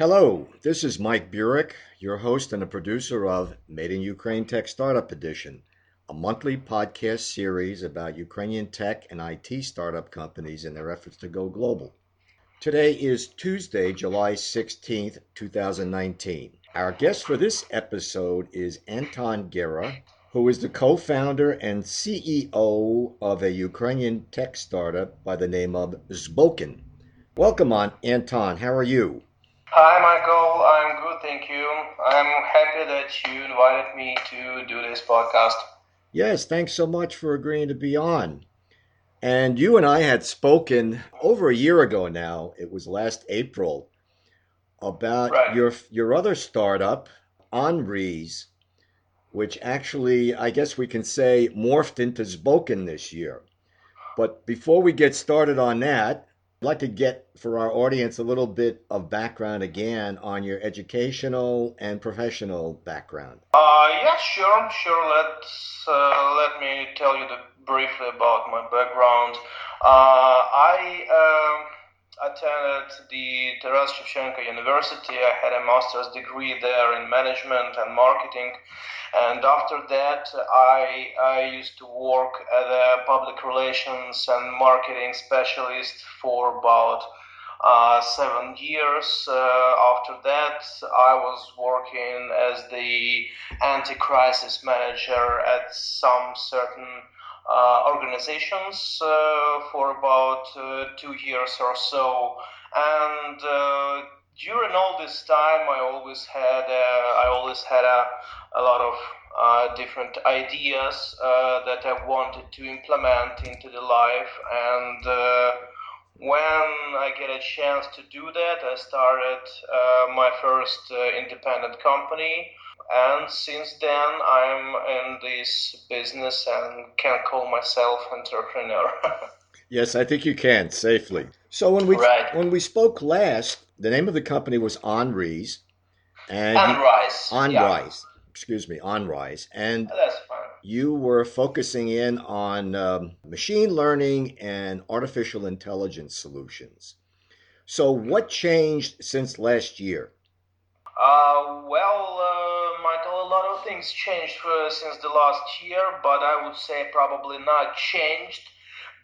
Hello, this is Mike Burek, your host and a producer of Made in Ukraine Tech Startup Edition, a monthly podcast series about Ukrainian tech and IT startup companies and their efforts to go global. Today is Tuesday, July 16th, 2019. Our guest for this episode is Anton Gera, who is the co founder and CEO of a Ukrainian tech startup by the name of Zpoken. Welcome on, Anton. How are you? Hi, Michael. I'm good, thank you. I'm happy that you invited me to do this podcast. Yes, thanks so much for agreeing to be on. And you and I had spoken over a year ago now. It was last April about right. your your other startup, Onrise, which actually I guess we can say morphed into Zpoken this year. But before we get started on that, I'd like to get for our audience a little bit of background again on your educational and professional background. Uh, yeah, sure, sure. Let's uh, let me tell you the, briefly about my background. Uh, I um, attended the Taras Shevchenko University. I had a master's degree there in management and marketing. And after that, I, I used to work as a public relations and marketing specialist for about uh, seven years. Uh, after that, I was working as the anti crisis manager at some certain uh, organizations uh, for about uh, two years or so. And uh, during all this time, I always had I always had a, a lot of uh, different ideas uh, that I wanted to implement into the life. And uh, when I get a chance to do that, I started uh, my first uh, independent company. And since then, I'm in this business and can call myself entrepreneur. yes, I think you can safely. So when we right. when we spoke last, the name of the company was Onrise. And Onrise. Onrise. Yeah excuse me, Onrise, and oh, you were focusing in on um, machine learning and artificial intelligence solutions. So, what changed since last year? Uh, well, uh, Michael, a lot of things changed uh, since the last year, but I would say probably not changed,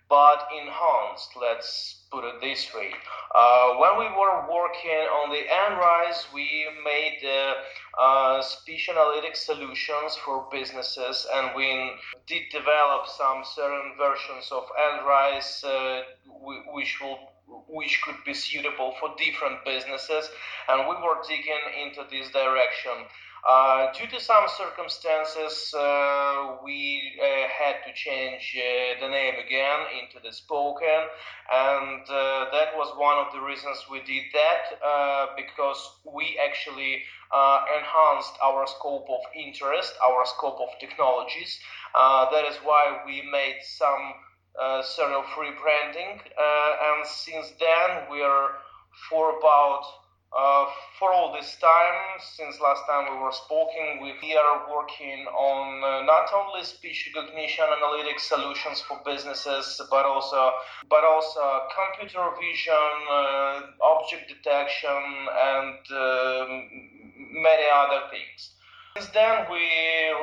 but enhanced. Let's put it this way. Uh, when we were working on the Onrise, we made uh, uh, speech analytics solutions for businesses, and we did develop some certain versions of Onrise uh, which will which could be suitable for different businesses, and we were digging into this direction. Uh, due to some circumstances, uh, we uh, had to change uh, the name again into the Zpoken, and uh, that was one of the reasons we did that uh, because we actually enhanced our scope of interest, our scope of technologies. that is why we made some sort of rebranding, and since then we are for about uh, for all this time, since last time we were speaking, we are working on uh, not only speech recognition analytics solutions for businesses, but also but also computer vision, uh, object detection, and um, many other things. Since then, we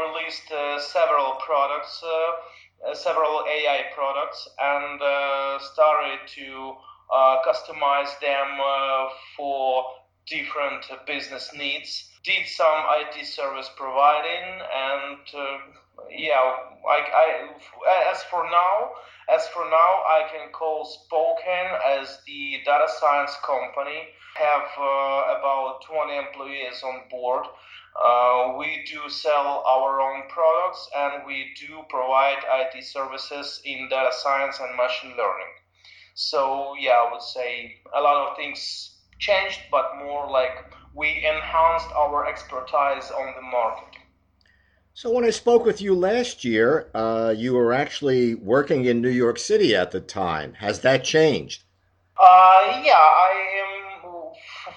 released uh, several products, uh, several AI products, and started to customize them for different uh, business needs. Did some IT service providing, and uh, yeah, I, I, as for now, as for now, I can call Zpoken as the data science company. Have uh, about 20 employees on board. Uh, we do sell our own products and we do provide IT services in data science and machine learning. So yeah, I would say a lot of things changed, but more like we enhanced our expertise on the market. So, when I spoke with you last year, uh, you were actually working in New York City at the time. Has that changed? Uh, yeah, I am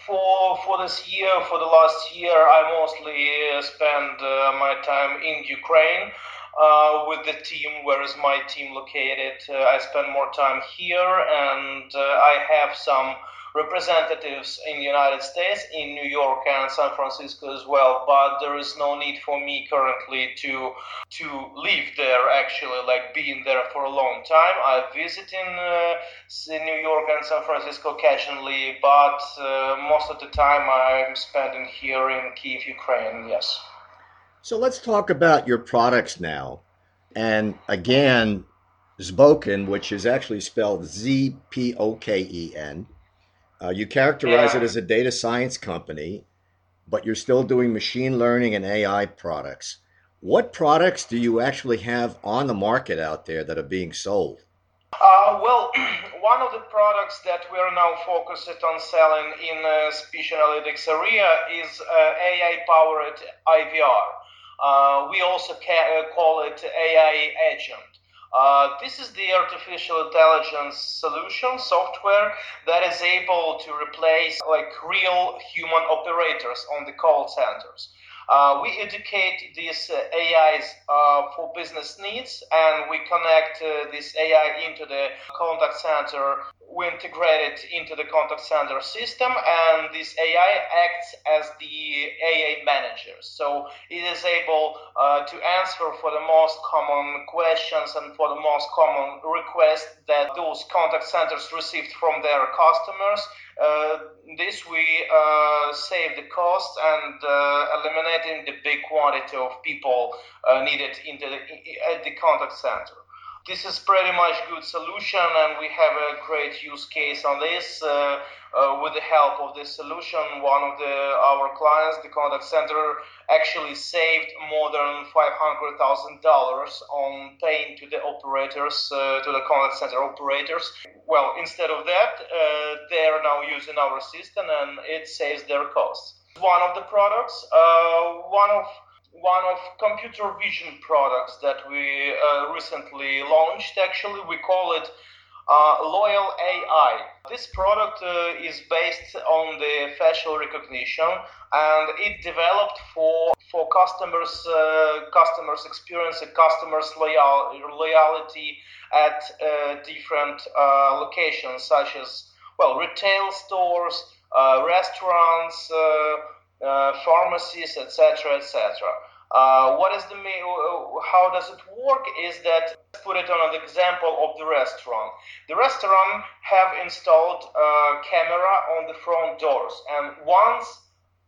for for this year, for the last year, I mostly spend uh, my time in Ukraine uh, with the team. Where is my team located? Uh, I spend more time here, and uh, I have some representatives in the United States, in New York and San Francisco as well. But there is no need for me currently to to live there. Actually, like being there for a long time. I visit in, uh, in New York and San Francisco occasionally, but uh, most of the time I'm spending here in Kiev, Ukraine. Yes. So let's talk about your products now. And again, Zpoken, which is actually spelled Z P O K E N. Uh, you characterize yeah. it as a data science company, but you're still doing machine learning and AI products. What products do you actually have on the market out there that are being sold? Uh, well, one of the products that we are now focused on selling in uh, speech analytics area is uh, AI-powered IVR. Uh, we also ca- uh, call it AI agent. Uh, this is the artificial intelligence solution software that is able to replace like real human operators on the call centers. Uh, we educate these uh, AIs uh, for business needs and we connect uh, this AI into the contact center. We integrate it into the contact center system and this AI acts as the AI manager. So it is able uh, to answer for the most common questions and for the most common requests that those contact centers received from their customers uh, this we uh, save the cost and uh, eliminating the big quantity of people needed in the, at the contact center this is pretty much good solution and we have a great use case on this uh, uh, with the help of this solution one of the our clients the contact center actually saved more than $500000 on paying to the operators uh, to the contact center operators. Well instead of that uh, they are now using our system and it saves their costs. One of the products uh, one of one of computer vision products that we uh, recently launched. Actually, we call it uh, Loyal AI. This product uh, is based on the facial recognition, and it developed for for customers uh, customers experience and customers loyal, loyalty at uh, different uh, locations, such as well retail stores, restaurants pharmacies, etc., etc. Uh, what is the uh, how does it work? Is that put it on an example of the restaurant. The restaurant have installed a camera on the front doors, and once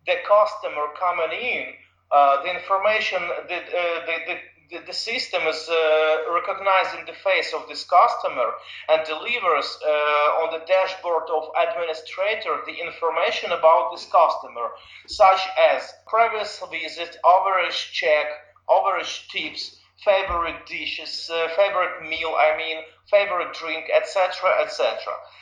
the customer coming in, uh, the information, the, uh, the, the the, the system is uh, recognizing the face of this customer and delivers uh, on the dashboard of administrator the information about this customer, such as previous visit, average check, average tips, favorite dishes, uh, favorite meal, I mean, favorite drink, etc., etc.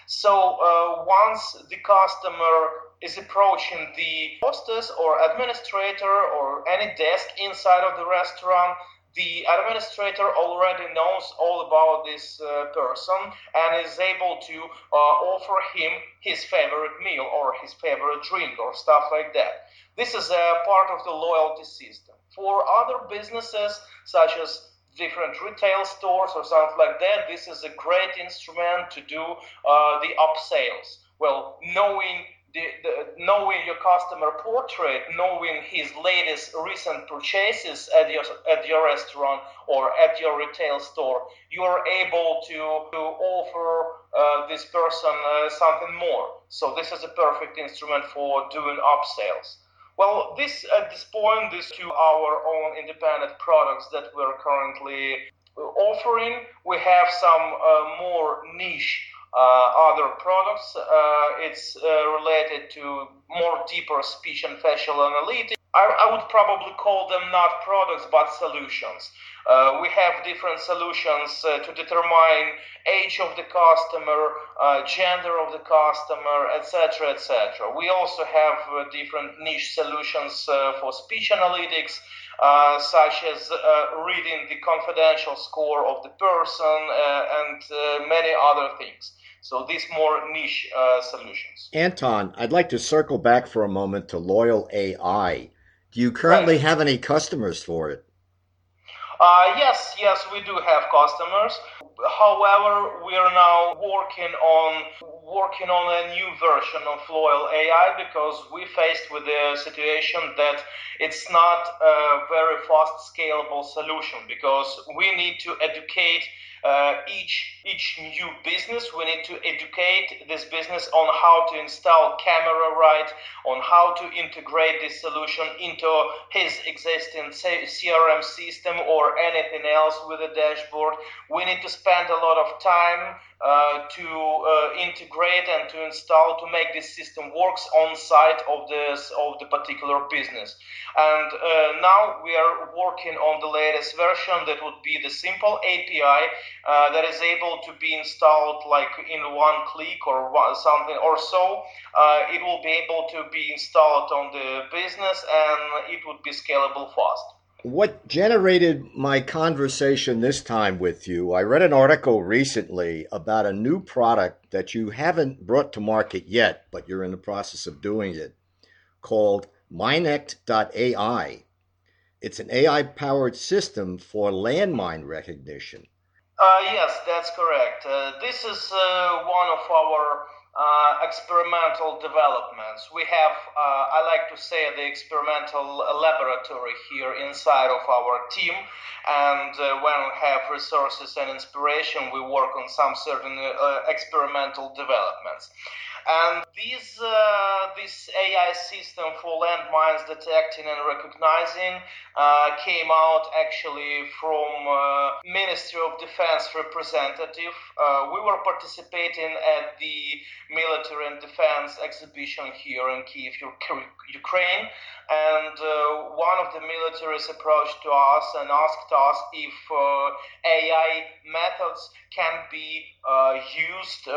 So uh, once the customer is approaching the hostess or administrator or any desk inside of the restaurant, the administrator already knows all about this uh, person and is able to uh, offer him his favorite meal or his favorite drink or stuff like that. This is a part of the loyalty system. For other businesses, such as different retail stores or something like that, this is a great instrument to do uh, the upsales. Well, knowing the, the, knowing your customer portrait, knowing his latest recent purchases at your at your restaurant or at your retail store, you are able to, to offer uh, this person uh, something more. So this is a perfect instrument for doing upsales. Well, this at this point, these two our own independent products that we're currently offering. We have some uh, more niche other products. Uh, it's uh, related to more deeper speech and facial analytics. I, I, would probably call them not products but solutions. Uh, we have different solutions uh, to determine age of the customer, uh, gender of the customer, etc., etc. We also have different niche solutions for speech analytics. Uh, such as uh, reading the confidential score of the person uh, and many other things. So these more niche uh, solutions. Anton, I'd like to circle back for a moment to Loyal AI. Do you currently right. have any customers for it? Uh, yes, yes, we do have customers. However, we are now working on working on a new version of Loyal AI because we faced with the situation that it's not a very fast scalable solution because we need to educate uh, each each new business we need to educate this business on how to install camera right on how to integrate this solution into his existing crm system or anything else with a dashboard. We need to spend a lot of time uh, to uh, integrate and to install to make this system works on site of this of the particular business. And uh, now we are working on the latest version that would be the simple api uh, that is able to be installed like in one click or one, something or so. Uh, it will be able to be installed on the business and it would be scalable fast what generated my conversation this time with you, I read an article recently about a new product that you haven't brought to market yet, but you're in the process of doing it, called Minect.ai. It's an AI powered system for landmine recognition. Uh, yes, that's correct. Uh, this is uh, one of our uh, experimental developments. We have, uh, I like to say, the experimental laboratory here inside of our team. And uh, when we have resources and inspiration, we work on some certain experimental developments. And uh, this AI system for landmines detecting and recognizing uh, came out actually from uh, Ministry of Defense representative. Uh, we were participating at the military and defense exhibition here in Kiev, Ukraine, and uh, one of the militaries approached to us and asked us if uh, AI methods can be used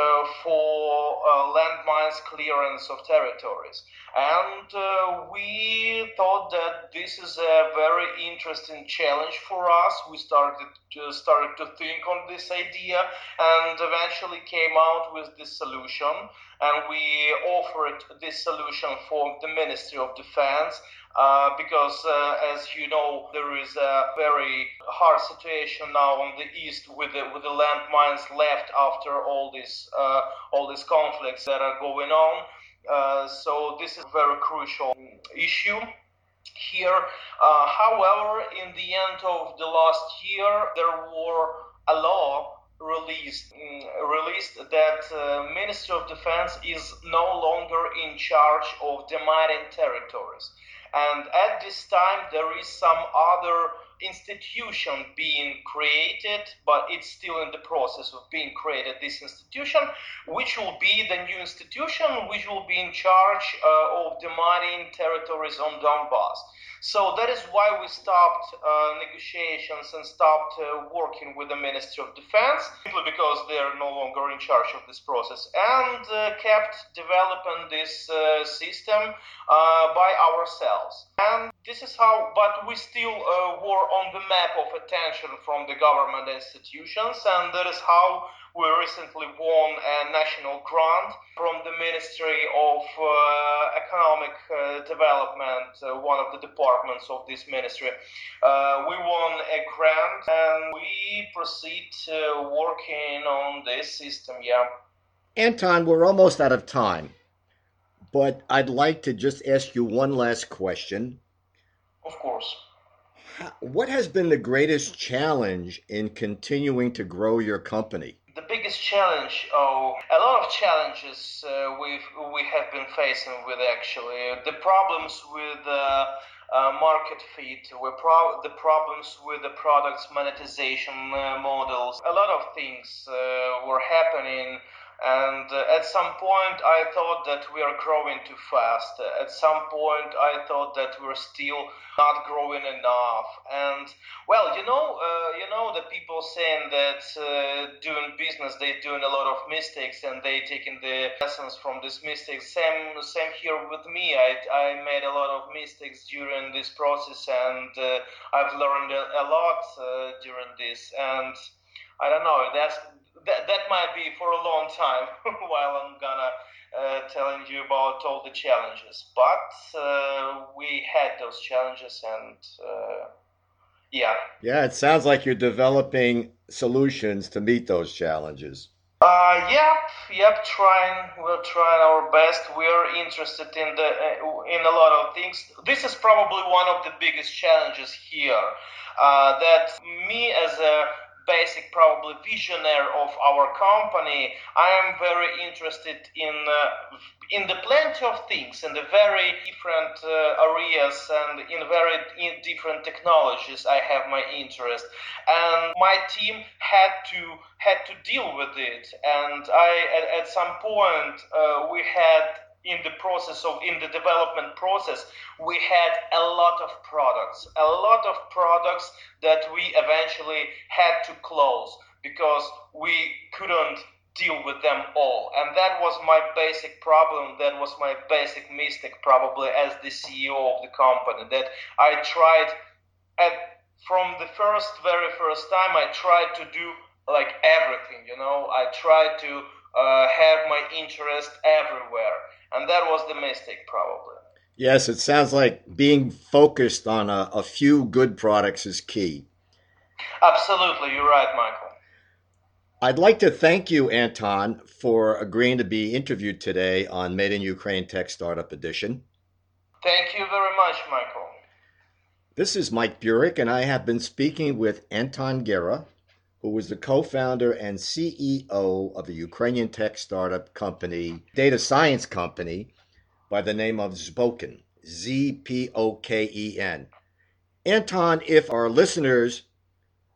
for uh, landmines clearance of territories. And uh, we thought that this is a very interesting challenge for us. We started to, started to think on this idea and eventually came out with this solution. And we offered this solution for the Ministry of Defense uh, because, uh, as you know, there is a very hard situation now on the east with the, with the landmines left after all these uh, all these conflicts that are going on. Uh, so this is a very crucial issue here. Uh, however, in the end of the last year, there were a law released mm, released that uh, Ministry of Defense is no longer in charge of demining territories. And at this time, there is some other institution being created, but it's still in the process of being created. This institution, which will be the new institution, which will be in charge uh, of demining territories on Donbass. So that is why we stopped uh, negotiations and stopped uh, working with the Ministry of Defense, simply because they are no longer in charge of this process, and uh, kept developing this uh, system uh, by ourselves. And this is how, but we still uh, were on the map of attention from the government institutions, and that is how we recently won a national grant from the Ministry of uh, Economic uh, Development, uh, one of the departments of this ministry. Uh, we won a grant and we proceed working on this system, yeah. Anton, we're almost out of time, but I'd like to just ask you one last question. Of course. What has been the greatest challenge in continuing to grow your company? the biggest challenge, oh, a lot of challenges uh, we we have been facing with actually the problems with uh, uh, market fit, pro- the problems with the product's monetization uh, models. A lot of things uh, were happening and uh, at some point, I thought that we are growing too fast. At some point, I thought that we're still not growing enough. And well, you know, uh, you know, the people saying that uh, doing business, they're doing a lot of mistakes, and they taking the lessons from these mistakes. Same, same here with me. I, I made a lot of mistakes during this process, and uh, I've learned a, a lot uh, during this. And I don't know. That's that, that might be for a long time while I'm gonna uh, telling you about all the challenges. But uh, we had those challenges, and uh, Yeah. Yeah, it sounds like you're developing solutions to meet those challenges. Uh, yep, yep. Trying, we're trying our best. We're interested in the uh, in a lot of things. This is probably one of the biggest challenges here. Uh, that me as a basic probably visionary of our company, I am very interested in uh, in the plenty of things in the very different uh, areas and in very in different technologies. I have my interest, and my team had to had to deal with it. And I at, at some point uh, we had in the process of in the development process we had a lot of products a lot of products that we eventually had to close because we couldn't deal with them all. And that was my basic problem that was my basic mistake probably as the ceo of the company that i tried at from the first very first time i tried to do like everything you know? I tried to uh, have my interest everywhere and that was the mistake probably. Yes, it sounds like being focused on a, a few good products is key. Absolutely, you're right, Michael. I'd like to thank you, Anton, for agreeing to be interviewed today on Made in Ukraine Tech Startup Edition. Thank you very much, Michael. This is Mike Burek, and I have been speaking with Anton Gera, who was the co founder and CEO of a Ukrainian tech startup company, data science company, by the name of Zpoken, Z P O K E N. Anton, if our listeners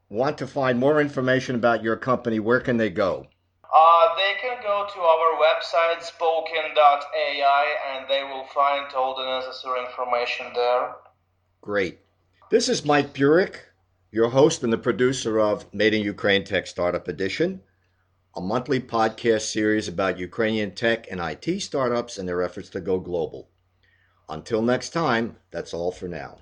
want to find more information about your company, where can they go? Uh, they can go to our website, zpoken.ai, and they will find all the necessary information there. Great. This is Mike Burek your host and the producer of Made in Ukraine Tech Startup Edition, a monthly podcast series about Ukrainian tech and IT startups and their efforts to go global. Until next time, that's all for now.